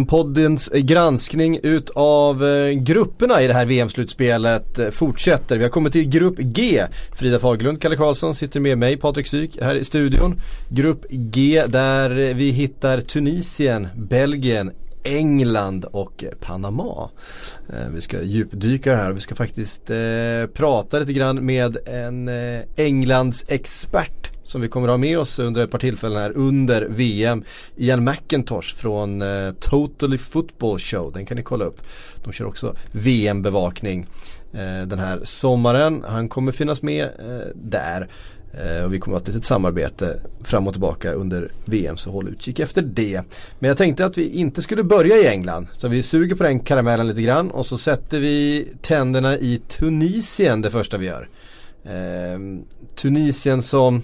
VM-poddens eh, granskning utav eh, grupperna i det här VM-slutspelet eh, fortsätter. Vi har kommit till Grupp G. Frida Fagerlund, Kalle Karlsson sitter med mig, Patrik Syk, här i studion. Grupp G där vi hittar Tunisien, Belgien, England och Panama. Vi ska djupdyka här och vi ska faktiskt eh, prata lite grann med en eh, Englands expert som vi kommer att ha med oss under ett par tillfällen här under VM. Ian McIntosh från eh, Totally Football Show, den kan ni kolla upp. De kör också VM-bevakning eh, den här sommaren. Han kommer finnas med eh, där. Eh, och vi kommer att ha ett litet samarbete fram och tillbaka under VM så håll utkik efter det. Men jag tänkte att vi inte skulle börja i England. Så vi suger på den karamellen lite grann och så sätter vi tänderna i Tunisien det första vi gör. Eh, Tunisien som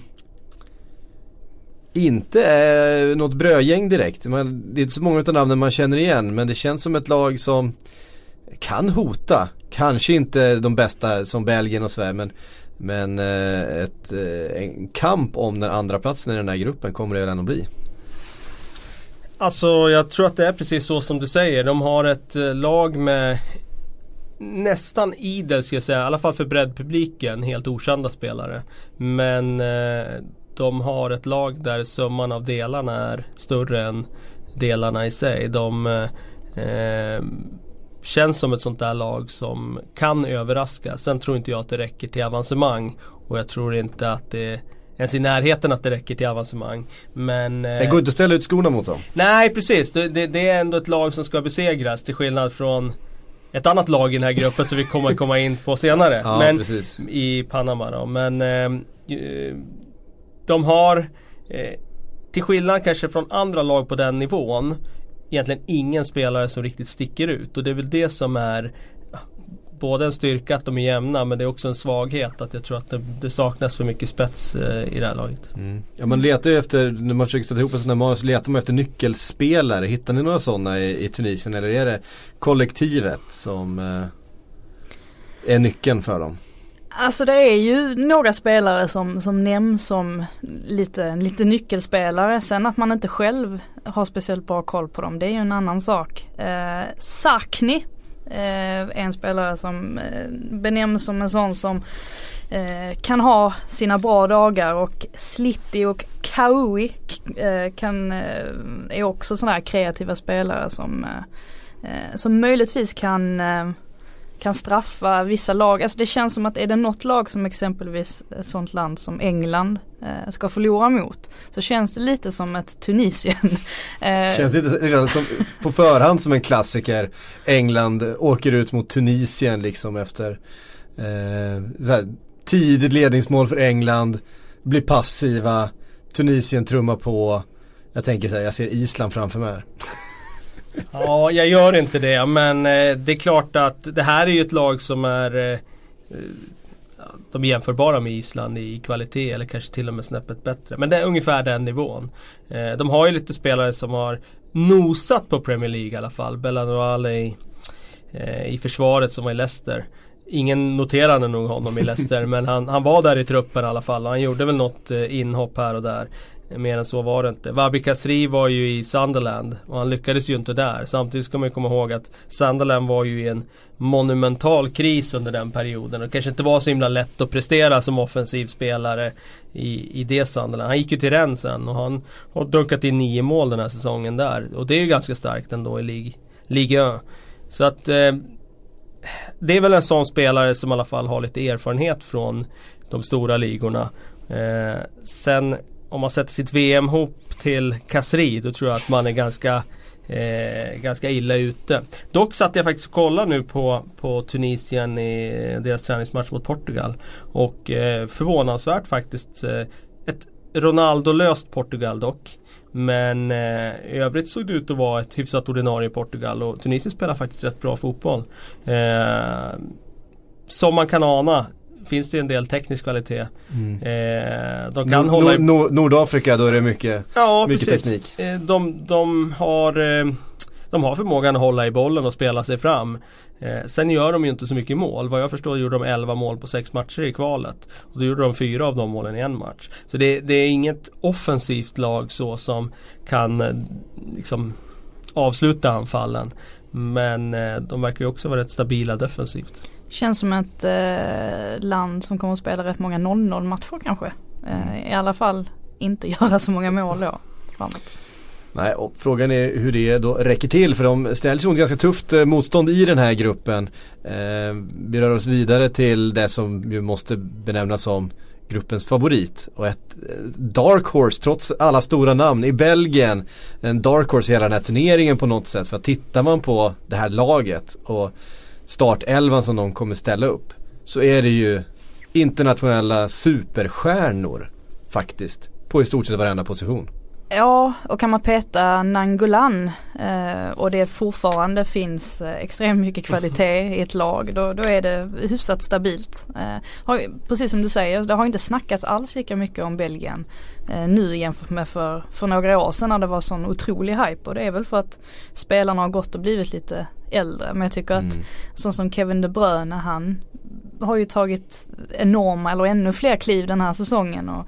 inte är något brödgäng direkt. Man, det är inte så många av namnen man känner igen men det känns som ett lag som kan hota. Kanske inte de bästa som Belgien och Sverige men men eh, ett, eh, en kamp om den andra platsen i den här gruppen kommer det väl ändå bli. Alltså jag tror att det är precis så som du säger. De har ett eh, lag med nästan idel ska jag säga, i alla fall för breddpubliken, helt okända spelare. Men de har ett lag där summan av delarna är större än delarna i sig. De eh, känns som ett sånt där lag som kan överraska. Sen tror inte jag att det räcker till avancemang. Och jag tror inte att det ens i närheten att det räcker till avancemang. Men... Eh, det går inte att ställa ut skorna mot dem. Nej precis, det, det, det, är ändå ett lag som ska besegras till skillnad från ett annat lag i den här gruppen som vi kommer komma in på senare. ja, men, precis. I Panama då. Men eh, de har eh, till skillnad kanske från andra lag på den nivån egentligen ingen spelare som riktigt sticker ut och det är väl det som är både en styrka att de är jämna men det är också en svaghet att jag tror att det, det saknas för mycket spets eh, i det här laget. Mm. Ja man letar ju efter, när man försöker sätta ihop en sån här manus, letar man efter nyckelspelare. Hittar ni några sådana i, i Tunisien eller är det kollektivet som eh, är nyckeln för dem? Alltså det är ju några spelare som, som nämns som lite, lite nyckelspelare. Sen att man inte själv har speciellt bra koll på dem, det är ju en annan sak. Eh, Sakni eh, en spelare som eh, benämns som en sån som eh, kan ha sina bra dagar och Slitti och Kaui eh, kan, eh, är också sådana här kreativa spelare som, eh, eh som möjligtvis kan eh, kan straffa vissa lag. Alltså det känns som att är det något lag som exempelvis ett sånt land som England eh, ska förlora mot så känns det lite som ett Tunisien. eh, känns lite redan som, på förhand som en klassiker. England åker ut mot Tunisien liksom efter eh, så här, tidigt ledningsmål för England, blir passiva, Tunisien trummar på. Jag tänker så här, jag ser Island framför mig. Ja, jag gör inte det men eh, det är klart att det här är ju ett lag som är eh, eh, de är jämförbara med Island i kvalitet eller kanske till och med snäppet bättre. Men det är ungefär den nivån. De har ju lite spelare som har nosat på Premier League i alla fall. Bellanouale i, i försvaret som var i Leicester. Ingen noterade nog honom i Leicester men han, han var där i truppen i alla fall han gjorde väl något inhopp här och där. Mer än så var det inte. Wabi Kasri var ju i Sunderland och han lyckades ju inte där. Samtidigt ska man komma ihåg att Sunderland var ju i en monumental kris under den perioden. Och det kanske inte var så himla lätt att prestera som offensiv spelare i, i det Sunderland. Han gick ju till Rennes sen och han har dunkat in nio mål den här säsongen där. Och det är ju ganska starkt ändå i Ligue, Ligue Så att eh, det är väl en sån spelare som i alla fall har lite erfarenhet från de stora ligorna. Eh, sen om man sätter sitt VM ihop till Kasri då tror jag att man är ganska Eh, ganska illa ute. Dock satt jag faktiskt och kollade nu på, på Tunisien i deras träningsmatch mot Portugal. Och eh, förvånansvärt faktiskt. Eh, ett Ronaldo-löst Portugal dock. Men eh, i övrigt såg det ut att vara ett hyfsat ordinarie Portugal och Tunisien spelar faktiskt rätt bra fotboll. Eh, som man kan ana finns det en del teknisk kvalitet. Mm. Eh, de kan Nord, hålla i... Nord, Nordafrika då är det mycket, ja, mycket precis. teknik. Eh, de, de, har, eh, de har förmågan att hålla i bollen och spela sig fram. Eh, sen gör de ju inte så mycket mål. Vad jag förstår gjorde de 11 mål på 6 matcher i kvalet. Och då gjorde de fyra av de målen i en match. Så det, det är inget offensivt lag så som kan liksom avsluta anfallen. Men eh, de verkar ju också vara rätt stabila defensivt. Känns som ett eh, land som kommer att spela rätt många 0-0 matcher kanske. Eh, I alla fall inte göra så många mål då framåt. Nej, och frågan är hur det då räcker till för de ställs mot ganska tufft eh, motstånd i den här gruppen. Eh, vi rör oss vidare till det som ju måste benämnas som gruppens favorit och ett eh, dark horse trots alla stora namn i Belgien. En dark horse i hela den här turneringen på något sätt. För att tittar man på det här laget och startelvan som de kommer ställa upp så är det ju internationella superstjärnor faktiskt på i stort sett varenda position. Ja, och kan man peta Nangolan eh, och det fortfarande finns eh, extremt mycket kvalitet i ett lag då, då är det hyfsat stabilt. Eh, har, precis som du säger, det har inte snackats alls lika mycket om Belgien eh, nu jämfört med för, för några år sedan när det var sån otrolig hype och det är väl för att spelarna har gått och blivit lite äldre. Men jag tycker att mm. sån som Kevin De Bruyne han har ju tagit enorma eller ännu fler kliv den här säsongen. Och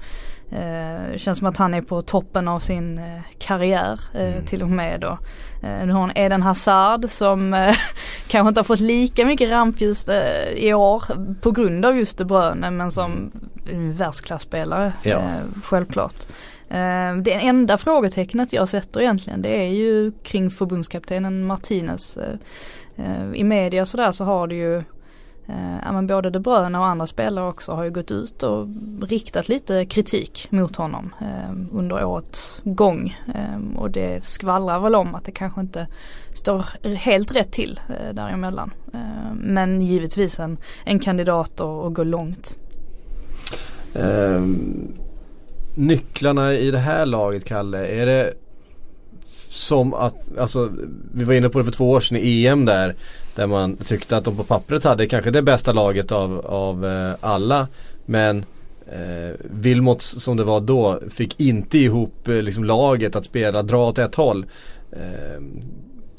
Eh, känns som att han är på toppen av sin eh, karriär eh, mm. till och med då. Eh, nu har han Eden Hazard som eh, kanske inte har fått lika mycket rampljus eh, i år på grund av just De Bruyne men som mm. världsklasspelare ja. Eh, självklart. Det enda frågetecknet jag sätter egentligen det är ju kring förbundskaptenen Martinez. I media sådär så har det ju Eh, men både De Bruyne och andra spelare också har ju gått ut och riktat lite kritik mot honom eh, under årets gång. Eh, och det skvallrar väl om att det kanske inte står helt rätt till eh, däremellan. Eh, men givetvis en, en kandidat att gå långt. Ehm, nycklarna i det här laget Kalle, är det som att, alltså vi var inne på det för två år sedan i EM där där man tyckte att de på pappret hade kanske det bästa laget av, av eh, alla. Men eh, Wilmots som det var då fick inte ihop eh, liksom, laget att spela, dra åt ett håll. Eh,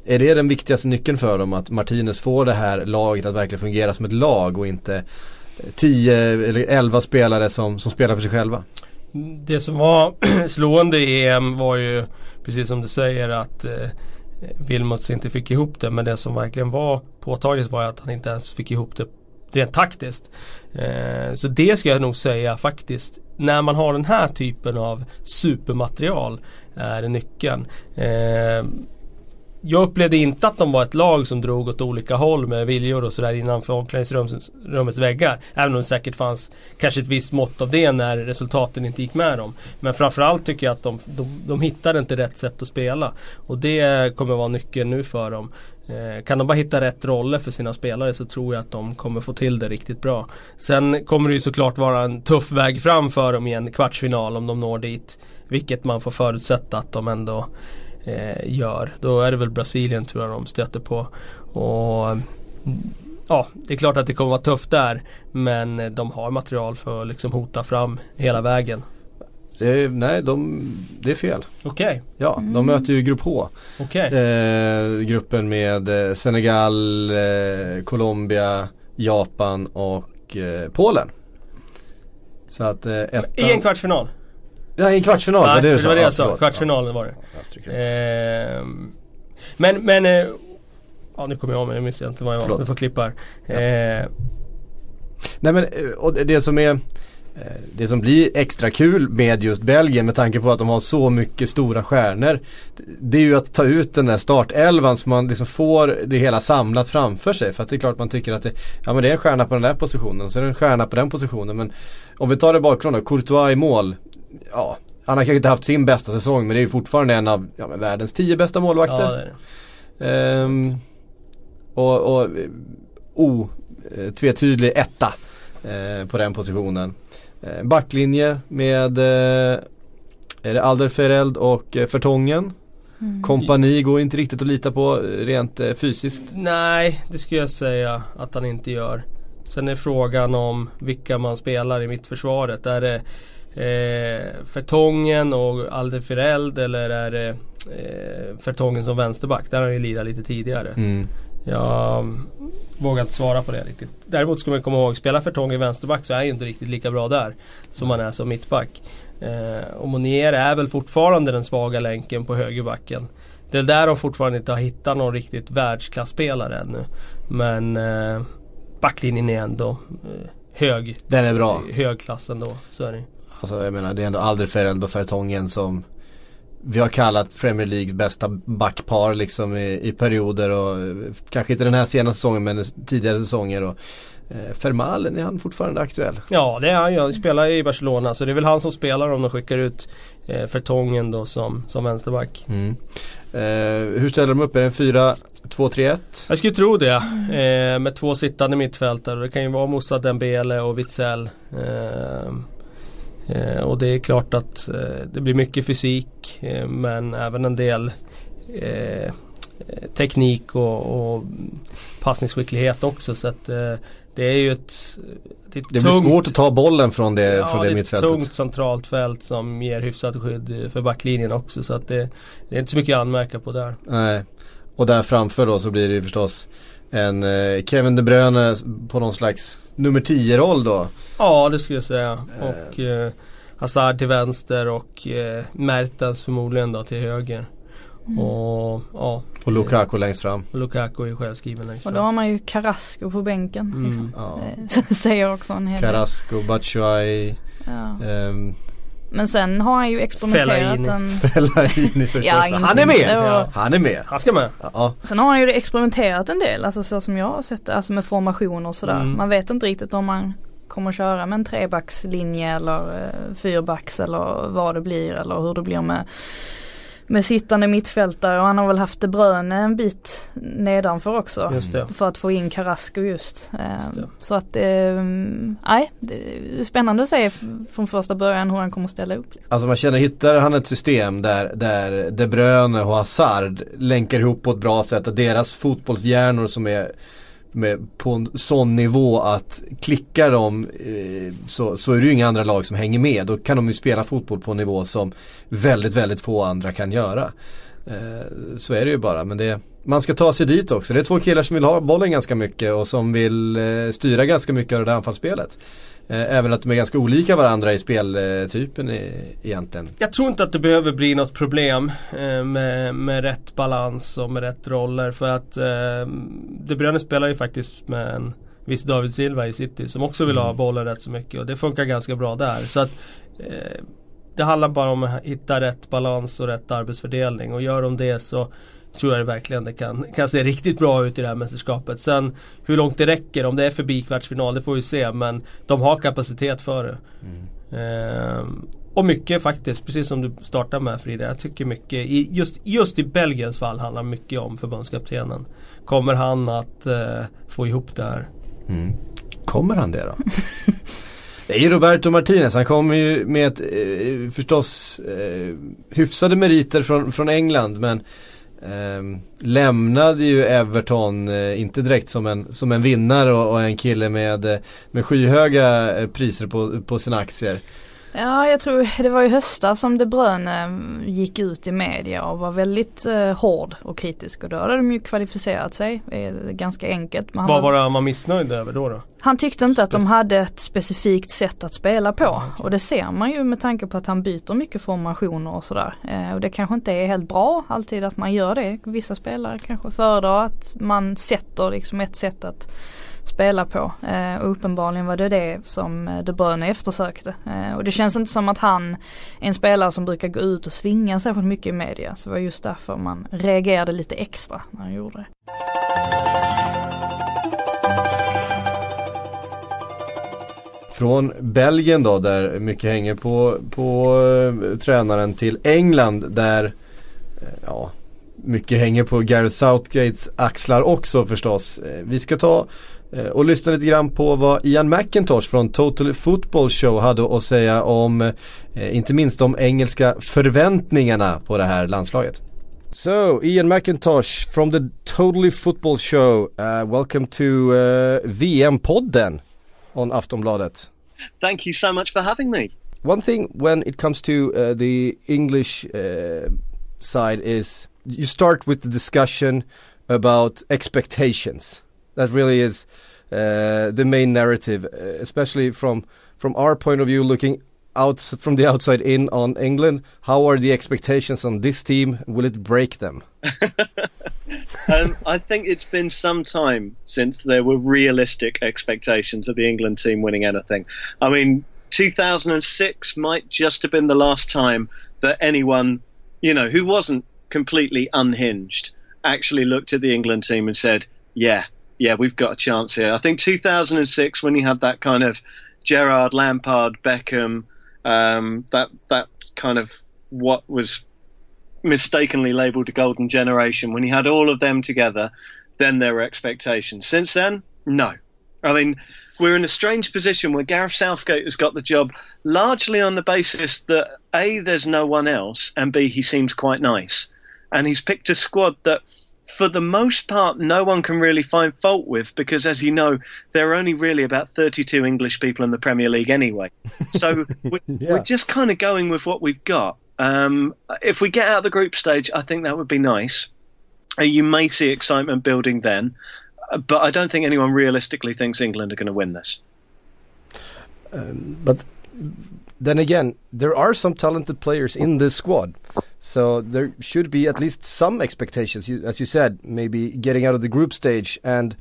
är det den viktigaste nyckeln för dem att Martinez får det här laget att verkligen fungera som ett lag och inte eh, 10 eller 11 spelare som, som spelar för sig själva? Det som var slående i EM var ju precis som du säger att eh, Wilmots inte fick ihop det. Men det som verkligen var påtagligt var att han inte ens fick ihop det rent taktiskt. Eh, så det ska jag nog säga faktiskt. När man har den här typen av supermaterial är nyckeln. Eh, jag upplevde inte att de var ett lag som drog åt olika håll med viljor och sådär innanför omklädningsrummets väggar. Även om det säkert fanns kanske ett visst mått av det när resultaten inte gick med dem. Men framförallt tycker jag att de, de, de hittade inte rätt sätt att spela. Och det kommer vara nyckeln nu för dem. Eh, kan de bara hitta rätt roller för sina spelare så tror jag att de kommer få till det riktigt bra. Sen kommer det ju såklart vara en tuff väg fram för dem i en kvartsfinal om de når dit. Vilket man får förutsätta att de ändå eh, gör. Då är det väl Brasilien tror jag de stöter på. Och Ja, det är klart att det kommer vara tufft där. Men de har material för att liksom hota fram hela vägen. Det, nej, de, det är fel. Okej. Okay. Ja, mm. de möter ju Grupp H. Okay. Eh, gruppen med eh, Senegal, eh, Colombia, Japan och eh, Polen. Så att eh, ettan... I en kvartsfinal? Ja, i en kvartsfinal. Nej, det, det, det var det jag sa. Kvartsfinalen var det. Eh, men, men eh, Ja nu kommer jag av mig, jag minns inte vad jag var. Du får klippa här. Eh. Nej men eh, och det som är eh, det som blir extra kul med just Belgien med tanke på att de har så mycket stora stjärnor Det är ju att ta ut den där startelvan så man liksom får det hela samlat framför sig. För att det är klart man tycker att det, ja, men det är en stjärna på den där positionen och så är det en stjärna på den positionen. Men om vi tar det bakifrån då, Courtois i mål ja, han har kanske inte haft sin bästa säsong men det är ju fortfarande en av ja, världens tio bästa målvakter. Ja, det det. Ehm, och, och otvetydig etta eh, på den positionen. Eh, backlinje med eh, är det Alderfereld och eh, Fertongen. Mm. Kompani går inte riktigt att lita på eh, rent eh, fysiskt. Nej, det skulle jag säga att han inte gör. Sen är frågan om vilka man spelar i mittförsvaret. Är det eh, Fertongen och Alderfereld eller är det eh, Fertongen som vänsterback? Där har han ju lidat lite tidigare. Mm. Jag vågar inte svara på det riktigt. Däremot ska man komma ihåg, spelar Fertongen vänsterback så är han ju inte riktigt lika bra där som han är som mittback. Eh, och Monier är väl fortfarande den svaga länken på högerbacken. det är där de fortfarande inte har hittat någon riktigt världsklasspelare ännu. Men eh, backlinjen är ändå eh, hög. Den är bra. Hög klass ändå, så är det Alltså jag menar det är ändå Alderfereld och Fertongen som vi har kallat Premier Leagues bästa backpar liksom i, i perioder och eh, kanske inte den här senaste säsongen men tidigare säsonger. Och, eh, Fermalen, är han fortfarande aktuell? Ja det är han ju. Han spelar i Barcelona så det är väl han som spelar om de skickar ut eh, Fertongen då som, som vänsterback. Mm. Eh, hur ställer de upp? Är det en 4 2-3-1? Jag skulle tro det. Eh, med två sittande mittfältare. Det kan ju vara Moussa Dembele och Witzel. Eh, Eh, och det är klart att eh, det blir mycket fysik eh, men även en del eh, teknik och, och passningsskicklighet också. Så att eh, det är ju ett det, är det blir tungt, svårt att ta bollen från det, ja, från det, det mittfältet. Det är ett tungt centralt fält som ger hyfsat skydd för backlinjen också. Så att det, det är inte så mycket att anmärka på där. Nej. Och där framför då så blir det ju förstås en eh, Kevin De Bruyne på någon slags nummer 10-roll då. Ja det skulle jag säga. Och eh, Hazard till vänster och eh, Mertens förmodligen då till höger. Mm. Och, ja, och Lukaku längst fram. Och Lukaku är självskriven längst fram. Och då har man ju Carrasco på bänken. Mm. Liksom. Ja. säger också en hel del. Carrasco, Batshuayi. Ja. Um, men sen har han ju experimenterat en... Fellaini förstås. ja, han är med! Ja. Han är med. Han ska med. Ja. Sen har han ju experimenterat en del, alltså så som jag har sett det, alltså med formation och sådär. Mm. Man vet inte riktigt om man kommer att köra med en trebackslinje eller eh, fyrbacks eller vad det blir eller hur det blir med med sittande mittfältare och han har väl haft De Bruyne en bit nedanför också. För att få in Carrasco just. just ehm, så att, eh, nej, det är spännande att se från första början hur han kommer att ställa upp. Liksom. Alltså man känner, hittar han ett system där, där De Bruyne och Hazard länkar ihop på ett bra sätt, att deras fotbollshjärnor som är med, på en sån nivå att klickar de eh, så, så är det ju inga andra lag som hänger med. Då kan de ju spela fotboll på en nivå som väldigt, väldigt få andra kan göra. Eh, så är det ju bara. Men det, man ska ta sig dit också. Det är två killar som vill ha bollen ganska mycket och som vill eh, styra ganska mycket av det där anfallsspelet. Eh, även att de är ganska olika varandra i speltypen egentligen. Jag tror inte att det behöver bli något problem eh, med, med rätt balans och med rätt roller. För att eh, De Bruyne spelar ju faktiskt med en viss David Silva i City som också vill ha mm. bollen rätt så mycket och det funkar ganska bra där. Så att Det handlar bara om att hitta rätt balans och rätt arbetsfördelning och gör de det så tror jag verkligen det kan, kan se riktigt bra ut i det här mästerskapet. Sen hur långt det räcker, om det är förbi kvartsfinal, det får vi se. Men de har kapacitet för det. Mm. Ehm, och mycket faktiskt, precis som du startade med Frida. Jag tycker mycket, i, just, just i Belgiens fall handlar mycket om förbundskaptenen. Kommer han att eh, få ihop det här? Mm. Kommer han det då? Det är Roberto Martinez, han kommer ju med ett, eh, förstås eh, hyfsade meriter från, från England men eh, lämnade ju Everton, eh, inte direkt som en, som en vinnare och, och en kille med, eh, med skyhöga eh, priser på, på sina aktier. Ja, jag tror det var i höstas som De Bruyne mm, gick ut i media och var väldigt eh, hård och kritisk och då hade de ju kvalificerat sig. Eh, ganska enkelt. Vad var det han var missnöjd över då? då? Han tyckte inte att de hade ett specifikt sätt att spela på okay. och det ser man ju med tanke på att han byter mycket formationer och sådär. Eh, och det kanske inte är helt bra alltid att man gör det. Vissa spelare kanske föredrar att man sätter liksom ett sätt att spela på. Eh, och uppenbarligen var det det som eh, De Bruyne eftersökte. Eh, och det känns inte som att han är en spelare som brukar gå ut och svinga särskilt mycket i media. Så det var just därför man reagerade lite extra när han gjorde det. Från Belgien då där mycket hänger på, på uh, tränaren till England där uh, ja, mycket hänger på Gareth Southgates axlar också förstås. Vi ska ta och lyssna lite grann på vad Ian McIntosh från Total Football Show hade att säga om, eh, inte minst de engelska förväntningarna på det här landslaget. So, Ian McIntosh from the Totally Football Show, uh, welcome to uh, VM-podden on Aftonbladet. Thank you so much for having me. One thing when it comes to uh, the English uh, side is you start with the discussion about expectations. That really is uh, the main narrative, uh, especially from from our point of view, looking out from the outside in on England. How are the expectations on this team? Will it break them? um, I think it's been some time since there were realistic expectations of the England team winning anything. I mean, 2006 might just have been the last time that anyone, you know, who wasn't completely unhinged actually looked at the England team and said, yeah, yeah, we've got a chance here. I think 2006, when you had that kind of Gerard, Lampard, Beckham, um, that that kind of what was mistakenly labelled a golden generation, when you had all of them together, then there were expectations. Since then, no. I mean, we're in a strange position where Gareth Southgate has got the job largely on the basis that A, there's no one else, and B, he seems quite nice. And he's picked a squad that for the most part, no one can really find fault with because, as you know, there are only really about 32 English people in the Premier League anyway. So we're, yeah. we're just kind of going with what we've got. Um, if we get out of the group stage, I think that would be nice. Uh, you may see excitement building then, uh, but I don't think anyone realistically thinks England are going to win this. Um, but then again, there are some talented players in this squad. So there should be at least some expectations, you, as you said, maybe getting out of the group stage. And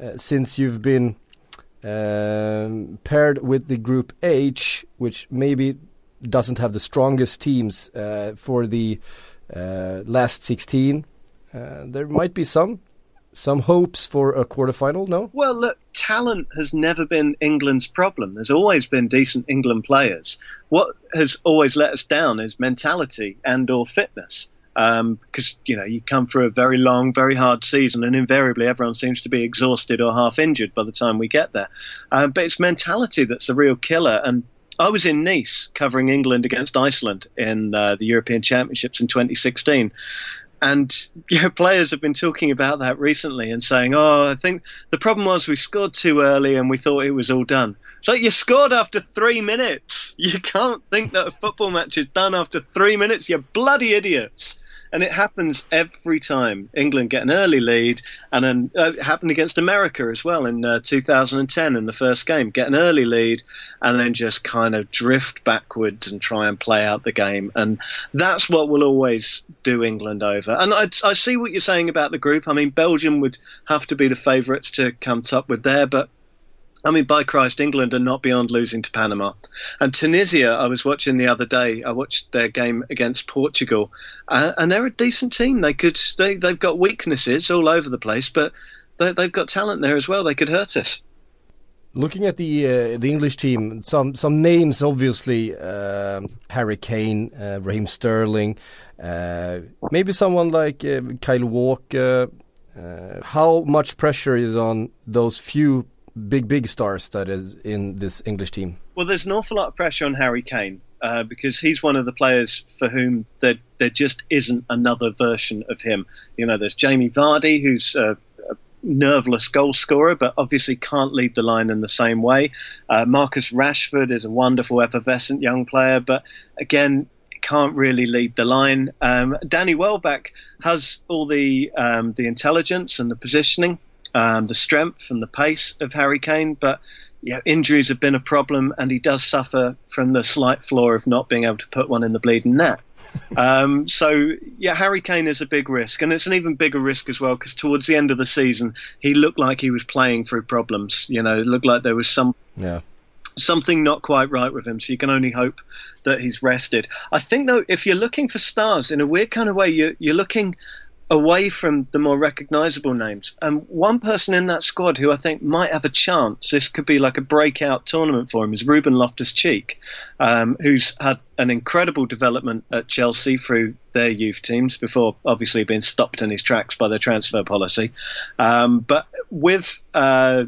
uh, since you've been um, paired with the group H, which maybe doesn't have the strongest teams uh, for the uh, last 16, uh, there might be some some hopes for a quarterfinal? No. Well, look, talent has never been England's problem. There's always been decent England players. What has always let us down is mentality and/or fitness. Um, because you know you come through a very long, very hard season, and invariably everyone seems to be exhausted or half injured by the time we get there. Uh, but it's mentality that's the real killer. And I was in Nice covering England against Iceland in uh, the European Championships in 2016, and you know, players have been talking about that recently and saying, "Oh, I think the problem was we scored too early and we thought it was all done." It's like you scored after three minutes. You can't think that a football match is done after three minutes. You bloody idiots! And it happens every time. England get an early lead, and then uh, it happened against America as well in uh, 2010 in the first game. Get an early lead, and then just kind of drift backwards and try and play out the game, and that's what will always do England over. And I, I see what you're saying about the group. I mean, Belgium would have to be the favourites to come top with there, but I mean, by Christ, England are not beyond losing to Panama. And Tunisia, I was watching the other day. I watched their game against Portugal, uh, and they're a decent team. They could, they, they've got weaknesses all over the place, but they, have got talent there as well. They could hurt us. Looking at the uh, the English team, some some names obviously: uh, Harry Kane, uh, Raheem Sterling, uh, maybe someone like uh, Kyle Walker. how much pressure is on those few big, big stars that is in this English team? Well, there's an awful lot of pressure on Harry Kane uh, because he's one of the players for whom there, there just isn't another version of him. You know, there's Jamie Vardy, who's a, nerveless goal scorer, but obviously can't lead the line in the same way. Uh, Marcus Rashford is a wonderful, effervescent young player, but again, can't really lead the line. Um, Danny Welbeck has all the um, the intelligence and the positioning um, the strength and the pace of Harry Kane, but yeah, injuries have been a problem, and he does suffer from the slight flaw of not being able to put one in the bleeding net. um, so yeah, Harry Kane is a big risk, and it's an even bigger risk as well because towards the end of the season, he looked like he was playing through problems. You know, it looked like there was some yeah. something not quite right with him. So you can only hope that he's rested. I think though, if you're looking for stars in a weird kind of way, you're, you're looking away from the more recognisable names. And one person in that squad who I think might have a chance, this could be like a breakout tournament for him, is Ruben Loftus Cheek, um, who's had an incredible development at Chelsea through their youth teams before obviously being stopped in his tracks by their transfer policy. Um, but with uh,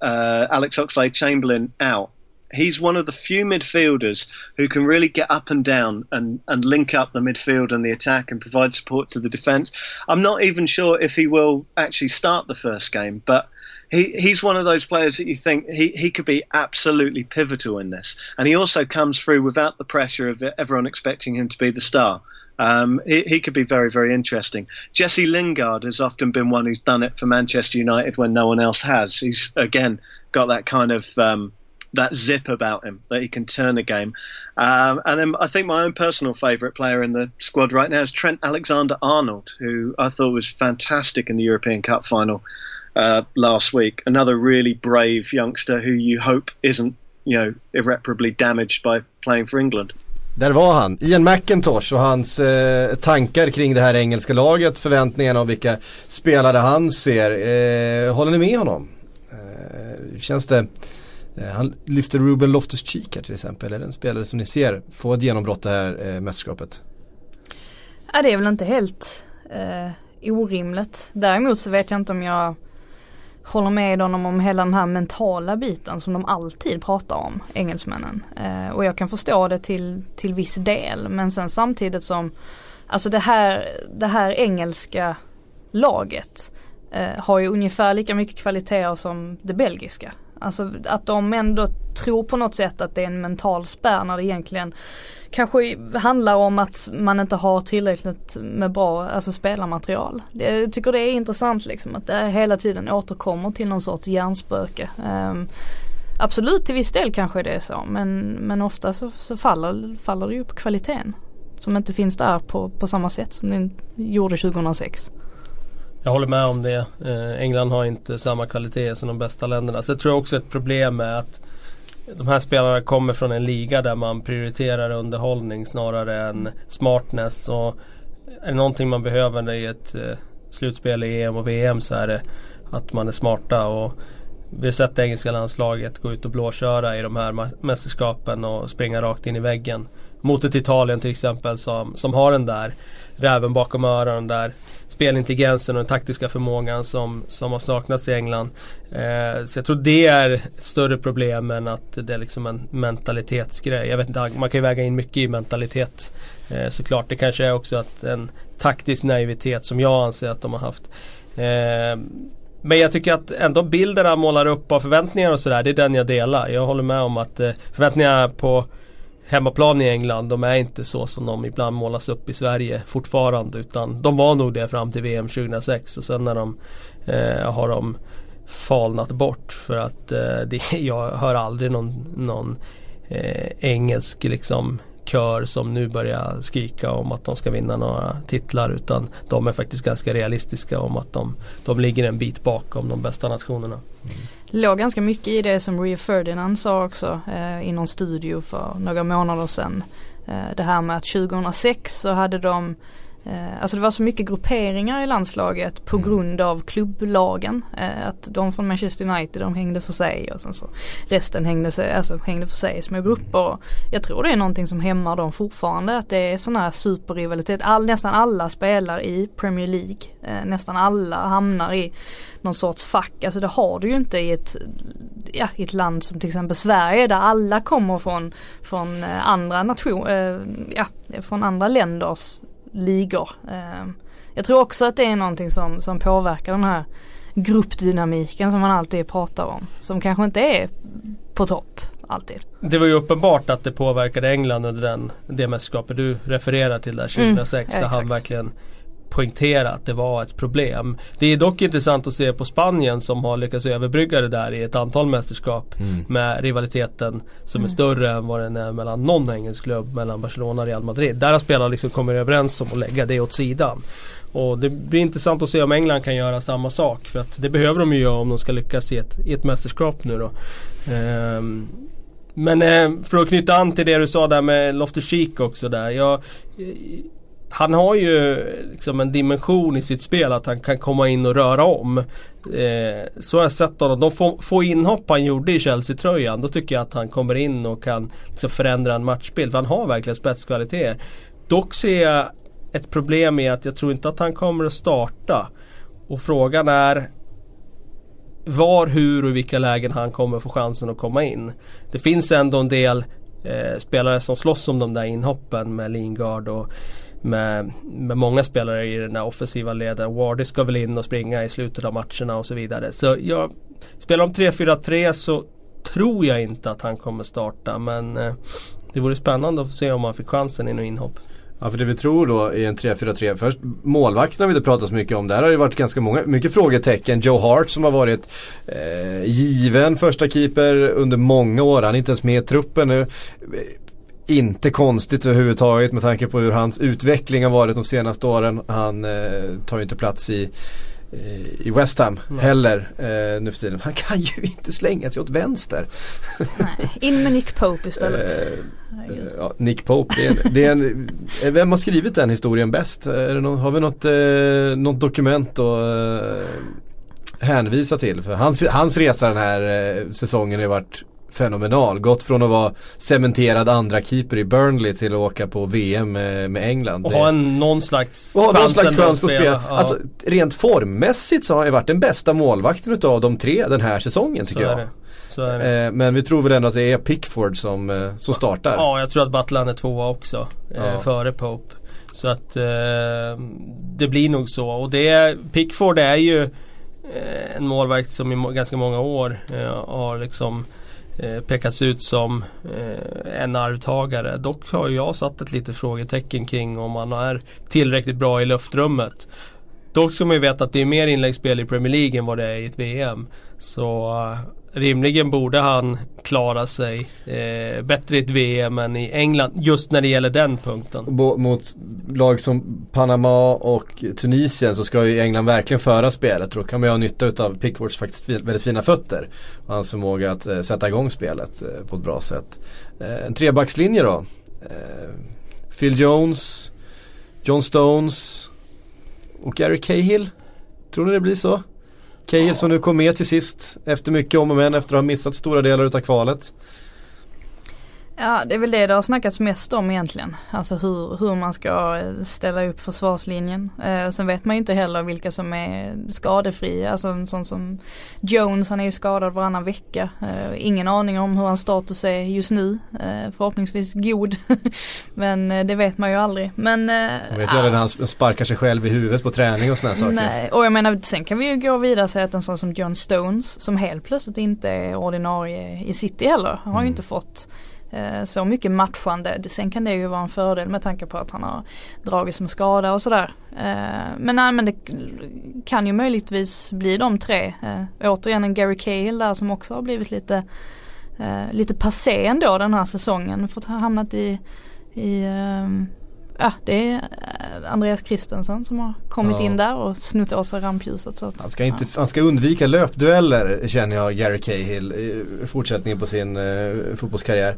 uh, Alex Oxlade Chamberlain out, he's one of the few midfielders who can really get up and down and, and link up the midfield and the attack and provide support to the defence. I'm not even sure if he will actually start the first game, but he, he's one of those players that you think he, he could be absolutely pivotal in this. And he also comes through without the pressure of everyone expecting him to be the star. Um, he, he, could be very, very interesting. Jesse Lingard has often been one who's done it for Manchester United when no one else has. He's, again, got that kind of. Um, that zip about him that he can turn a game. Um, and then I think my own personal favourite player in the squad right now is Trent Alexander Arnold, who I thought was fantastic in the European Cup final uh, last week. Another really brave youngster who you hope isn't, you know, irreparably damaged by playing for England. Där var han, Ian McIntosh och hans eh, tankar kring det här engelska laget, förväntningarna och vilka spelare han ser. Eh, håller ni med honom? Eh, känns det, Eh, han lyfter Ruben Loftus-Cheek här till exempel. Är det en spelare som ni ser få ett genombrott det här eh, mästerskapet? Ja det är väl inte helt eh, orimligt. Däremot så vet jag inte om jag håller med honom om hela den här mentala biten som de alltid pratar om, engelsmännen. Eh, och jag kan förstå det till, till viss del men sen samtidigt som, alltså det här, det här engelska laget eh, har ju ungefär lika mycket kvaliteter som det belgiska. Alltså att de ändå tror på något sätt att det är en mental spärr när det egentligen kanske handlar om att man inte har tillräckligt med bra alltså spelarmaterial. Jag tycker det är intressant liksom att det hela tiden återkommer till någon sorts hjärnspöke. Um, absolut till viss del kanske det är så men, men ofta så, så faller, faller det ju på kvaliteten. Som inte finns där på, på samma sätt som den gjorde 2006. Jag håller med om det. Eh, England har inte samma kvalitet som de bästa länderna. Så jag tror också ett problem är att de här spelarna kommer från en liga där man prioriterar underhållning snarare än smartness. Och är det någonting man behöver i ett eh, slutspel i EM och VM så är det att man är smarta. Och vi har sett det engelska landslaget gå ut och blåköra i de här mästerskapen och springa rakt in i väggen. Mot ett Italien till exempel som, som har den där räven bakom öronen där spelintelligensen och den taktiska förmågan som, som har saknats i England. Eh, så jag tror det är ett större problem än att det är liksom en mentalitetsgrej. Jag vet inte, man kan ju väga in mycket i mentalitet eh, såklart. Det kanske är också att en taktisk naivitet som jag anser att de har haft. Eh, men jag tycker att ändå bilden han målar upp av förväntningar och sådär, det är den jag delar. Jag håller med om att eh, förväntningarna på hemmaplan i England, de är inte så som de ibland målas upp i Sverige fortfarande. Utan de var nog det fram till VM 2006 och sen när de eh, har de falnat bort. För att eh, det, jag hör aldrig någon, någon eh, engelsk liksom kör som nu börjar skrika om att de ska vinna några titlar utan de är faktiskt ganska realistiska om att de, de ligger en bit bakom de bästa nationerna. Mm låg ganska mycket i det som Rio Ferdinand sa också eh, i någon studio för några månader sedan. Eh, det här med att 2006 så hade de alltså det var så mycket grupperingar i landslaget på mm. grund av klubblagen. Eh, att de från Manchester United de hängde för sig och sen så resten hängde, sig, alltså hängde för sig i små grupper. Jag tror det är någonting som hämmar dem fortfarande. Att det är sån här superrivalitet. All, nästan alla spelar i Premier League. Eh, nästan alla hamnar i någon sorts fack. Alltså det har du ju inte i ett, ja, i ett land som till exempel Sverige där alla kommer från, från andra nation, ja, från andra länders ligor. Ehm, jag tror också att det är någonting som, som påverkar den här gruppdynamiken som man alltid pratar om. Som kanske inte är på topp alltid. Det var ju uppenbart att det påverkade England under den, det mästerskapet du refererar till där 2006 mm, ja, där han verkligen poängtera att det var ett problem. Det är dock intressant att se på Spanien som har lyckats överbrygga det där i ett antal mästerskap mm. med rivaliteten som mm. är större än vad den är mellan någon engelsk klubb, mellan Barcelona och Real Madrid. Där har spelarna liksom kommit överens om att lägga det åt sidan. Och det blir intressant att se om England kan göra samma sak. För att det behöver de ju göra om de ska lyckas i ett, i ett mästerskap nu då. Um, men eh, för att knyta an till det du sa där med Loftus Cheek också där. Jag, han har ju liksom en dimension i sitt spel att han kan komma in och röra om. Eh, så har jag sett honom. De få, få inhopp han gjorde i Chelsea-tröjan då tycker jag att han kommer in och kan liksom förändra en matchbild. För han har verkligen spetskvaliteter. Dock ser jag ett problem i att jag tror inte att han kommer att starta. Och frågan är var, hur och i vilka lägen han kommer få chansen att komma in. Det finns ändå en del eh, spelare som slåss om de där inhoppen med Lingard och med, med många spelare i den där offensiva leden. Wardy ska väl in och springa i slutet av matcherna och så vidare. Så jag spelar om 3-4-3 så tror jag inte att han kommer starta men eh, det vore spännande att se om han fick chansen i något inhopp. Ja för det vi tror då i en 3-4-3, först målvakterna har vi inte pratat så mycket om. Där har det varit ganska många, mycket frågetecken. Joe Hart som har varit eh, given första keeper under många år. Han är inte ens med i truppen nu. Inte konstigt överhuvudtaget med tanke på hur hans utveckling har varit de senaste åren. Han eh, tar ju inte plats i i West Ham Nej. heller eh, nu för tiden. Han kan ju inte slänga sig åt vänster. Nej, in med Nick Pope istället. Eh, ja, Nick Pope, det är, en, det är en, eh, vem har skrivit den historien bäst? Är det någon, har vi något, eh, något dokument att eh, hänvisa till? För hans, hans resa den här eh, säsongen har ju varit fenomenal. Gått från att vara cementerad andra keeper i Burnley till att åka på VM med, med England. Och ha en, någon slags och någon slags chans att spela. spela. Ja. Alltså, rent formmässigt så har han varit den bästa målvakten utav de tre den här säsongen tycker jag. Eh, men vi tror väl ändå att det är Pickford som, eh, som startar. Ja, jag tror att Butland är tvåa också. Eh, ja. Före Pope. Så att eh, det blir nog så. Och det Pickford är ju eh, en målvakt som i ganska många år eh, har liksom eh, Eh, pekats ut som eh, en arvtagare. Dock har jag satt ett litet frågetecken kring om han är tillräckligt bra i luftrummet. Dock ska man ju veta att det är mer inläggsspel i Premier League än vad det är i ett VM. Så eh, rimligen borde han klara sig eh, bättre i ett VM än i England just när det gäller den punkten. Bo mot lag som Panama och Tunisien så ska ju England verkligen föra spelet. Då kan man ju ha nytta av Pickfords faktiskt väldigt fina fötter. Och hans förmåga att eh, sätta igång spelet eh, på ett bra sätt. Eh, en trebackslinje då. Eh, Phil Jones, John Stones och Gary Cahill. Tror ni det blir så? Cahill ja. som nu kom med till sist efter mycket om och men efter att ha missat stora delar utav kvalet. Ja det är väl det det har snackats mest om egentligen. Alltså hur, hur man ska eh, ställa upp försvarslinjen. Eh, sen vet man ju inte heller vilka som är skadefria. Alltså en sån som Jones han är ju skadad varannan vecka. Eh, ingen aning om hur hans status är just nu. Eh, förhoppningsvis god. Men eh, det vet man ju aldrig. Men, eh, man vet ju aldrig när han sparkar sig själv i huvudet på träning och sådana saker. Nej och jag menar sen kan vi ju gå vidare och säga att en sån som John Stones som helt plötsligt inte är ordinarie i city heller. Han har ju mm. inte fått Eh, Eh, så mycket matchande. Sen kan det ju vara en fördel med tanke på att han har dragits med skada och sådär. Eh, men nej men det kan ju möjligtvis bli de tre. Eh, återigen en Gary Cahill där som också har blivit lite lite passé ändå den här säsongen. Fått hamnat i, i ehm, Ja det är Andreas Christensen som har kommit ja. in där och snott åt sig rampljuset. Så att, han, ska inte, ja. han ska undvika löpdueller känner jag Gary Cahill i fortsättningen på sin uh, fotbollskarriär.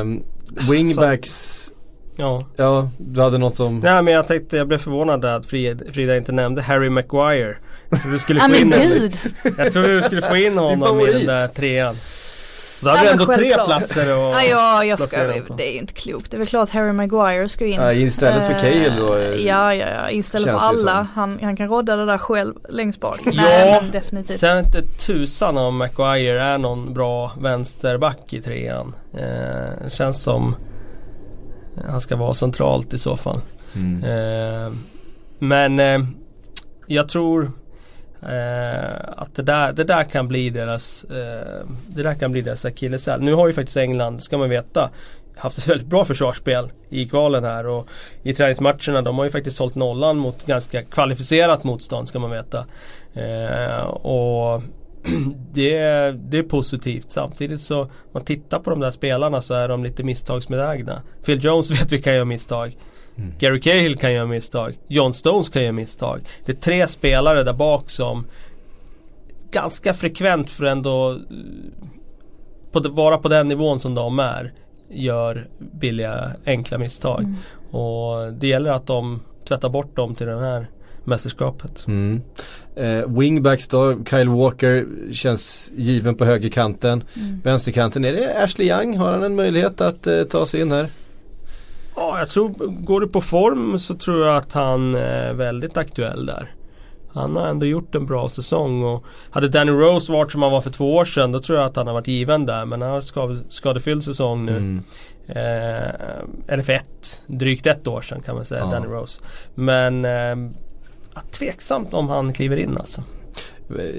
Um, wingbacks Ja. ja, du hade något om... Nej men jag tänkte, jag blev förvånad att Frida, inte nämnde Harry Maguire. Du skulle få in gud! Jag tror du skulle få in honom i den där trean. Då hade ja, du ändå tre platser och ja, ja, jag ska, det är ju inte klokt. Det är väl klart Harry Maguire ska in. Ja, istället för Cahill då? Eh, ja, ja, ja. Istället för alla. Han, han kan rodda det där själv längst bak. Ja, Nej, definitivt. Sen inte tusan om Maguire är någon bra vänsterback i trean. Eh, känns som han ska vara centralt i så fall. Mm. Eh, men eh, jag tror Eh, att det där, det där kan bli deras eh, Det där kan bli deras akilleshäl. Nu har ju faktiskt England, ska man veta, haft ett väldigt bra försvarsspel i kvalen här och i träningsmatcherna. De har ju faktiskt hållit nollan mot ganska kvalificerat motstånd ska man veta. Eh, och det, det är positivt. Samtidigt så, om man tittar på de där spelarna så är de lite misstagsbenägna. Phil Jones vet vi kan göra misstag. Mm. Gary Cahill kan göra misstag. John Stones kan göra misstag. Det är tre spelare där bak som ganska frekvent för ändå på, vara på den nivån som de är gör billiga enkla misstag. Mm. Och det gäller att de tvättar bort dem till det här mästerskapet. Mm. Eh, wingbacks då, Kyle Walker känns given på högerkanten. Mm. Vänsterkanten, är det Ashley Young? Har han en möjlighet att eh, ta sig in här? Ja, jag tror, går det på form så tror jag att han är väldigt aktuell där. Han har ändå gjort en bra säsong och hade Danny Rose varit som han var för två år sedan då tror jag att han har varit given där. Men han har skade, skadefylld säsong nu. Mm. Eh, eller för ett, drygt ett år sedan kan man säga, ja. Danny Rose. Men eh, tveksamt om han kliver in alltså.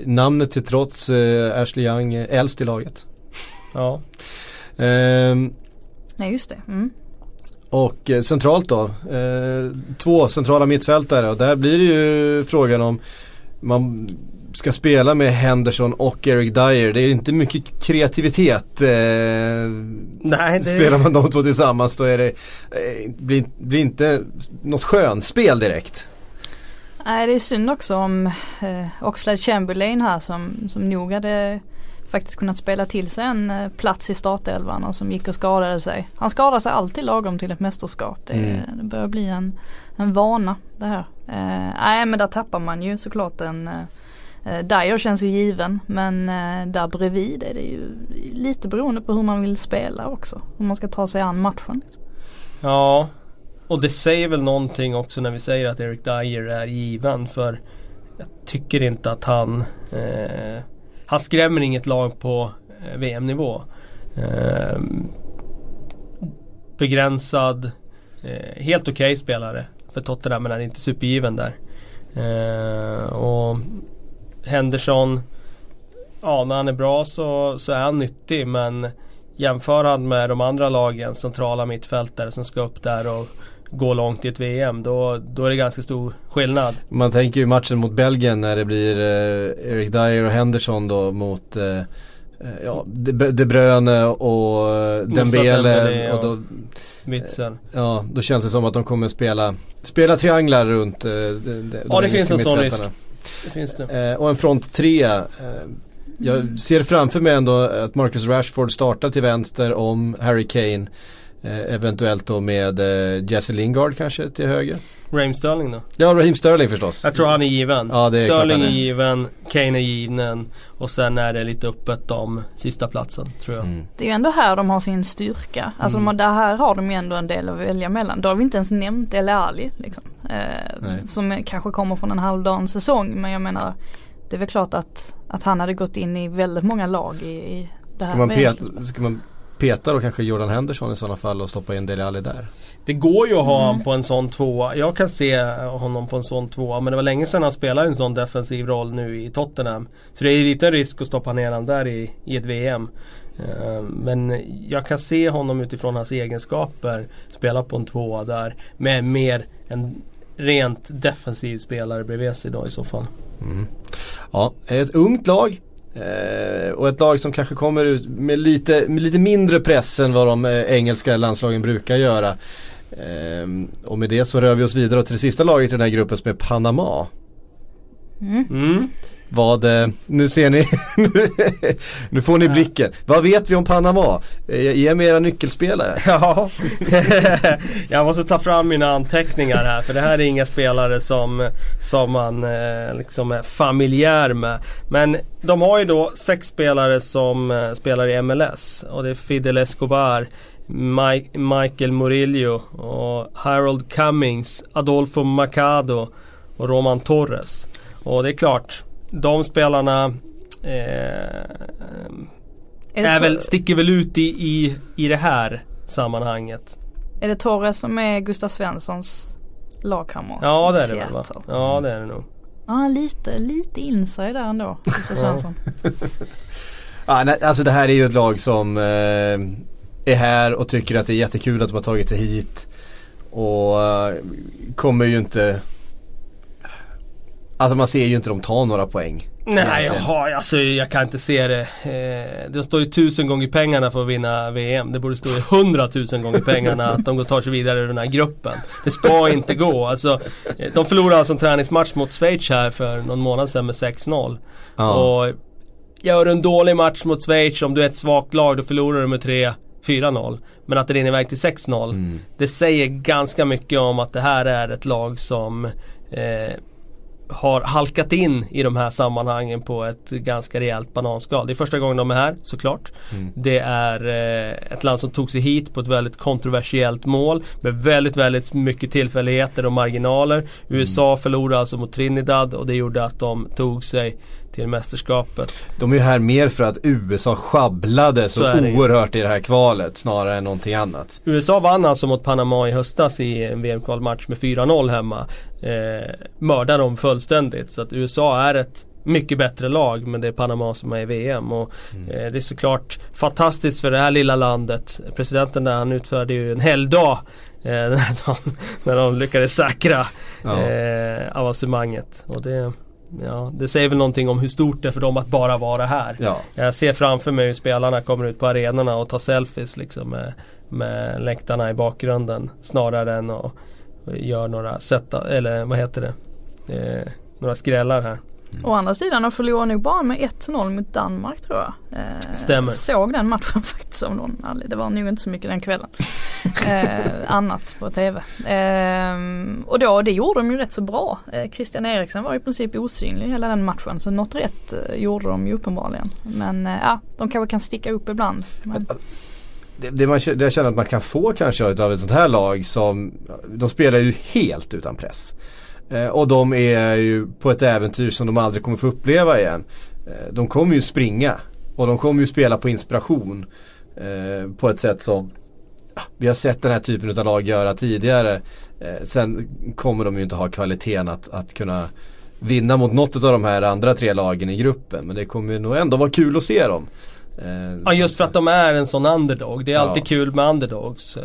Namnet till trots, eh, Ashley Young äldst i laget. Ja. Um, Nej just det. Mm. Och eh, centralt då, eh, två centrala mittfältare och där blir det ju frågan om man ska spela med Henderson och Eric Dyer. Det är inte mycket kreativitet. Eh, Nej, det... Spelar man de två tillsammans då är det, eh, blir, blir inte något skönspel direkt. Nej det är synd också om eh, Oxlade Chamberlain här som, som nog hade faktiskt kunnat spela till sig en eh, plats i startelvan och som gick och skadade sig. Han skadar sig alltid lagom till ett mästerskap. Det, mm. det börjar bli en, en vana det här. Eh, nej men där tappar man ju såklart en eh, eh Dyer känns ju given men eh, där bredvid är det ju lite beroende på hur man vill spela också. Hur man ska ta sig an matchen. Ja, och det säger väl någonting också när vi säger att Eric Dyer är given för jag tycker inte att han eh, han skrämmer inget lag på eh, VM-nivå. Eh, begränsad, eh, helt okej okay spelare för Tottenham men han är inte supergiven där. Eh, och Henderson, ja när han är bra så, så är han nyttig men jämför han med de andra lagen, centrala mittfältare som ska upp där och gå långt i ett VM då, då är det ganska stor skillnad. Man tänker ju matchen mot Belgien när det blir eh, Eric Dyer och Henderson då mot eh, eh ja, De, De Bruyne och eh, Dembele och, då, Witzel. Ja, då känns det som att de kommer spela, spela trianglar runt eh, de, de Ja, det finns en sån risk. Det finns det. Och en front tre. Eh, jag ser framför mig ändå att Marcus Rashford startar till vänster om Harry Kane eventuellt då med eh, Jesse Lingard kanske till höger. Raheem Sterling då? Ja, Raheem Sterling förstås. Jag tror han är given. Ja, det är Sterling är. är given, Kane är given och sen är det lite öppet om sista platsen tror jag. Mm. Det är ju ändå här de har sin styrka. Alltså mm. där här har de ju ändå en del att välja mellan. Då har vi inte ens nämnt Dele Alli liksom. Eh, som kanske kommer från en halvdan säsong men jag menar det är väl klart att, att han hade gått in i väldigt många lag i, i det ska här man, peta, ska man peta då kanske Jordan Henderson i sådana fall och stoppa in Dele Alli där. Det går ju att ha mm. honom på en sån tvåa. Jag kan se honom på en sån tvåa. Men det var länge sedan han spelade en sån defensiv roll nu i Tottenham. Så det är lite risk att stoppa ner honom där i, i ett VM. Uh, men jag kan se honom utifrån hans egenskaper spela på en tvåa där. Med mer en rent defensiv spelare bredvid sig då i så fall. Mm. Ja, ett ungt lag Eh, och ett lag som kanske kommer ut med lite, med lite mindre press än vad de eh, engelska landslagen brukar göra. Eh, och med det så rör vi oss vidare till det sista laget i den här gruppen som är Panama. Mm. Mm. Vad, eh, nu ser ni, nu får ni blicken. Vad vet vi om Panama? Eh, ge mig era nyckelspelare. Ja, jag måste ta fram mina anteckningar här för det här är inga spelare som, som man eh, liksom är familjär med. Men de har ju då sex spelare som spelar i MLS och det är Fidel Escobar Mike, Michael Murillo och Harold Cummings, Adolfo Macado och Roman Torres. Och det är klart, de spelarna eh, är väl, sticker väl ut i, i, i det här sammanhanget. Är det Torres som är Gustav Svenssons lagkamrat? Ja det är det väl va? Ja det är det nog. Ja lite, lite inside där ändå, Gustav Svensson. ja, nej, alltså det här är ju ett lag som eh, är här och tycker att det är jättekul att de har tagit sig hit. Och eh, kommer ju inte Alltså man ser ju inte dem ta några poäng. Nej, jaha, alltså jag kan inte se det. Eh, det står ju tusen gånger pengarna för att vinna VM. Det borde stå ju hundratusen gånger pengarna att de tar sig vidare i den här gruppen. Det ska inte gå. Alltså, eh, de förlorade alltså en träningsmatch mot Schweiz här för någon månad sedan med 6-0. Ja. Och gör du en dålig match mot Schweiz, om du är ett svagt lag, då förlorar du med 3 4-0. Men att det rinner iväg till 6-0. Mm. Det säger ganska mycket om att det här är ett lag som eh, har halkat in i de här sammanhangen på ett ganska rejält bananskal. Det är första gången de är här såklart. Mm. Det är eh, ett land som tog sig hit på ett väldigt kontroversiellt mål med väldigt, väldigt mycket tillfälligheter och marginaler. Mm. USA förlorade alltså mot Trinidad och det gjorde att de tog sig till mästerskapet. De är ju här mer för att USA sjabblade så, så oerhört i det här kvalet snarare än någonting annat. USA vann alltså mot Panama i höstas i en VM-kvalmatch med 4-0 hemma. Eh, mördade dem fullständigt så att USA är ett mycket bättre lag men det är Panama som är i VM och mm. eh, det är såklart fantastiskt för det här lilla landet. Presidenten där han utförde ju en helgdag Eh, när, de, när de lyckades säkra Ja. eh, avancemanget. Och det, ja, det säger väl någonting om hur stort det är för dem att bara vara här. Ja. Jag ser framför mig hur spelarna kommer ut på arenorna och tar selfies liksom med, med läktarna i bakgrunden. Snarare än att och gör några sätta, eller vad heter det? Eh, några skrällar här. Å andra sidan de förlorade nog bara med 1-0 mot Danmark tror jag. Eh, Stämmer. Såg den matchen faktiskt av någon anledning. Det var nog inte så mycket den kvällen. Eh, annat på TV. Eh, och då, det gjorde de ju rätt så bra. Eh, Christian Eriksen var i princip osynlig hela den matchen. Så något rätt eh, gjorde de ju uppenbarligen. Men eh, ja, de kanske kan sticka upp ibland. Men, Det, det, man, det jag känner att man kan få kanske av ett sånt här lag som, de spelar ju helt utan press. Eh, och de är ju på ett äventyr som de aldrig kommer få uppleva igen. Eh, de kommer ju springa och de kommer ju spela på inspiration. Eh, på ett sätt som ja, vi har sett den här typen av lag göra tidigare. Sen kommer de ju inte ha kvaliteten att, att kunna vinna mot något av de här andra tre lagen i gruppen. Men det kommer ju nog ändå vara kul att se dem. Ja just för att de är en sån underdog. Det är Ja. alltid kul med underdogs.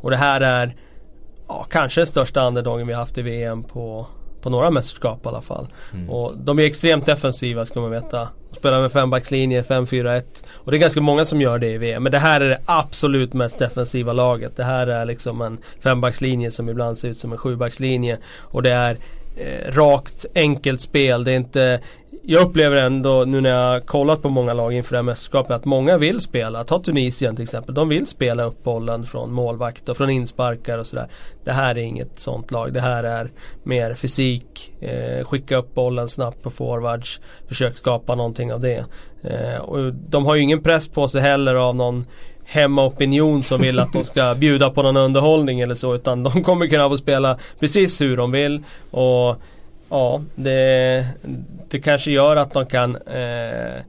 Och det här är ja, kanske den största underdogen vi haft i VM på, på några mästerskap i alla fall. Mm. Och de är extremt defensiva ska man veta. De spelar med fembackslinje, 5-4-1. Och det är ganska många som gör det i VM. Men det här är det absolut mest defensiva laget. Det här är liksom en fembackslinje som ibland ser ut som en sjubackslinje. Och det är eh, rakt, enkelt spel. Det är inte jag upplever ändå nu när jag har kollat på många lag inför det här mästerskapet att många vill spela. Ta Tunisien till exempel. De vill spela upp bollen från målvakt och från insparkar och sådär. Det här är inget sånt lag. Det här är mer fysik. Eh, skicka upp bollen snabbt på forwards. Försök skapa någonting av det. Eh, och de har ju ingen press på sig heller av någon hemmaopinion som vill att de ska bjuda på någon underhållning eller så utan de kommer kunna få spela precis hur de vill. Och Ja, det, det kanske gör att de kan eh,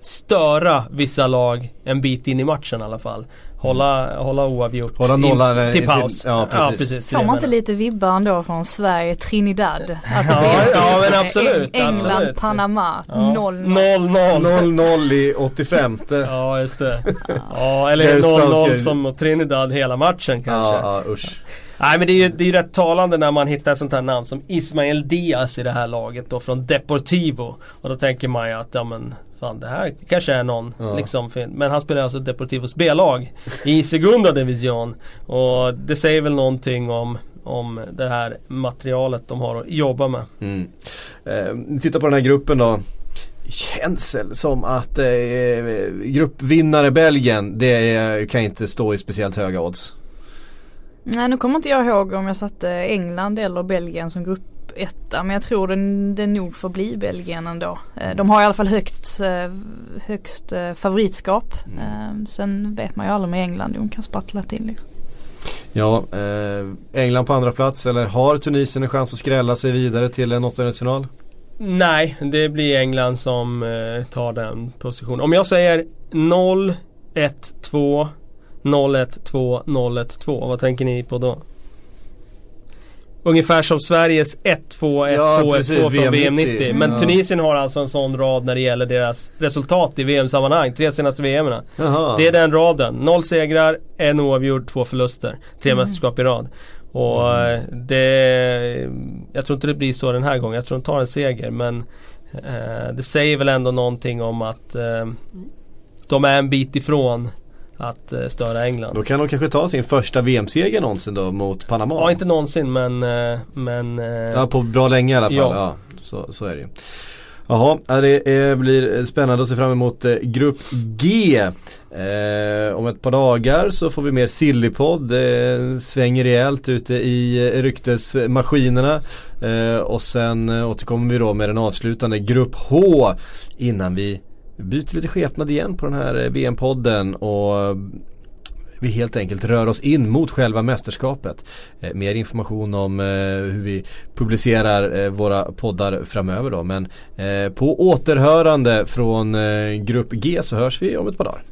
störa vissa lag en bit in i matchen i alla fall. Hålla, hålla oavgjort Hålla nollan, in, eh, till till- paus. ja, precis. till får det man inte lite vibbar ändå från Sverige, Trinidad? Att Ja, ja, men absolut, Eng- England, absolut. Panama, Ja. 0-0. 0-0. 0-0 i 85 Ja just det. Ja eller Det är sant, 0-0 Gud. som Trinidad hela matchen kanske. Ja, ja usch. Nej men det är ju det är ju rätt talande när man hittar ett sånt här namn som Ismael Diaz i det här laget då från Deportivo. Och då tänker man ju att ja men fan det här kanske är någon Ja. liksom Men han spelar alltså Deportivos B-lag i Segunda Division. Och det säger väl någonting om om det här materialet de har att jobba med. Mm. Eh, titta på den här gruppen då. Känns som att eh, gruppvinnare Belgien, det är, kan inte stå i speciellt höga odds. Nej nu kommer inte jag ihåg om jag satte England eller Belgien som grupp etta men jag tror det, det nog får bli Belgien ändå. Eh, De har i alla fall högst, eh, högst eh, favoritskap. Eh, Sen vet man ju aldrig med England, de kan spattla till liksom. Ja, eh, England på andra plats eller har Tunisien en chans att skrälla sig vidare till en åttondelsfinal? Nej, det blir England som eh, tar den positionen. Om jag säger 0, 1, 2, 0, 1, 2, 0, 1, 2. Vad tänker ni på då? Ungefär som Sveriges 1, 2, 1, Ja, 2, 1, precis, 2 från VM VM 90. 90. Men Ja. Tunisien har alltså en sån rad när det gäller deras resultat i VM-sammanhang. Tre senaste VMerna. Jaha. Det är den raden. Noll segrar, en oavgjord, två förluster. Tre mästerskap i rad. Och eh, det... Jag tror inte det blir så den här gången. Jag tror de tar en seger men eh, det säger väl ändå någonting om att eh, de är en bit ifrån att eh, störa England. Då kan de kanske ta sin första VM-seger någonsin då mot Panama. Ja, inte någonsin men... eh, men eh, Ja, på bra länge i alla fall. Ja. Ja. så, så är det ju. Jaha, ja, det blir spännande att se fram emot eh, Grupp G. Eh, om ett par dagar så får vi mer Sillypodd. Det svänger rejält ute i ryktesmaskinerna. Eh, och sen återkommer vi då med den avslutande Grupp H innan vi byter lite skepnad igen på den här eh, VM-podden och vi helt enkelt rör oss in mot själva mästerskapet. Eh, mer information om eh, hur vi publicerar eh, våra poddar framöver då. Men eh, på återhörande från eh, Grupp G så hörs vi om ett par dagar.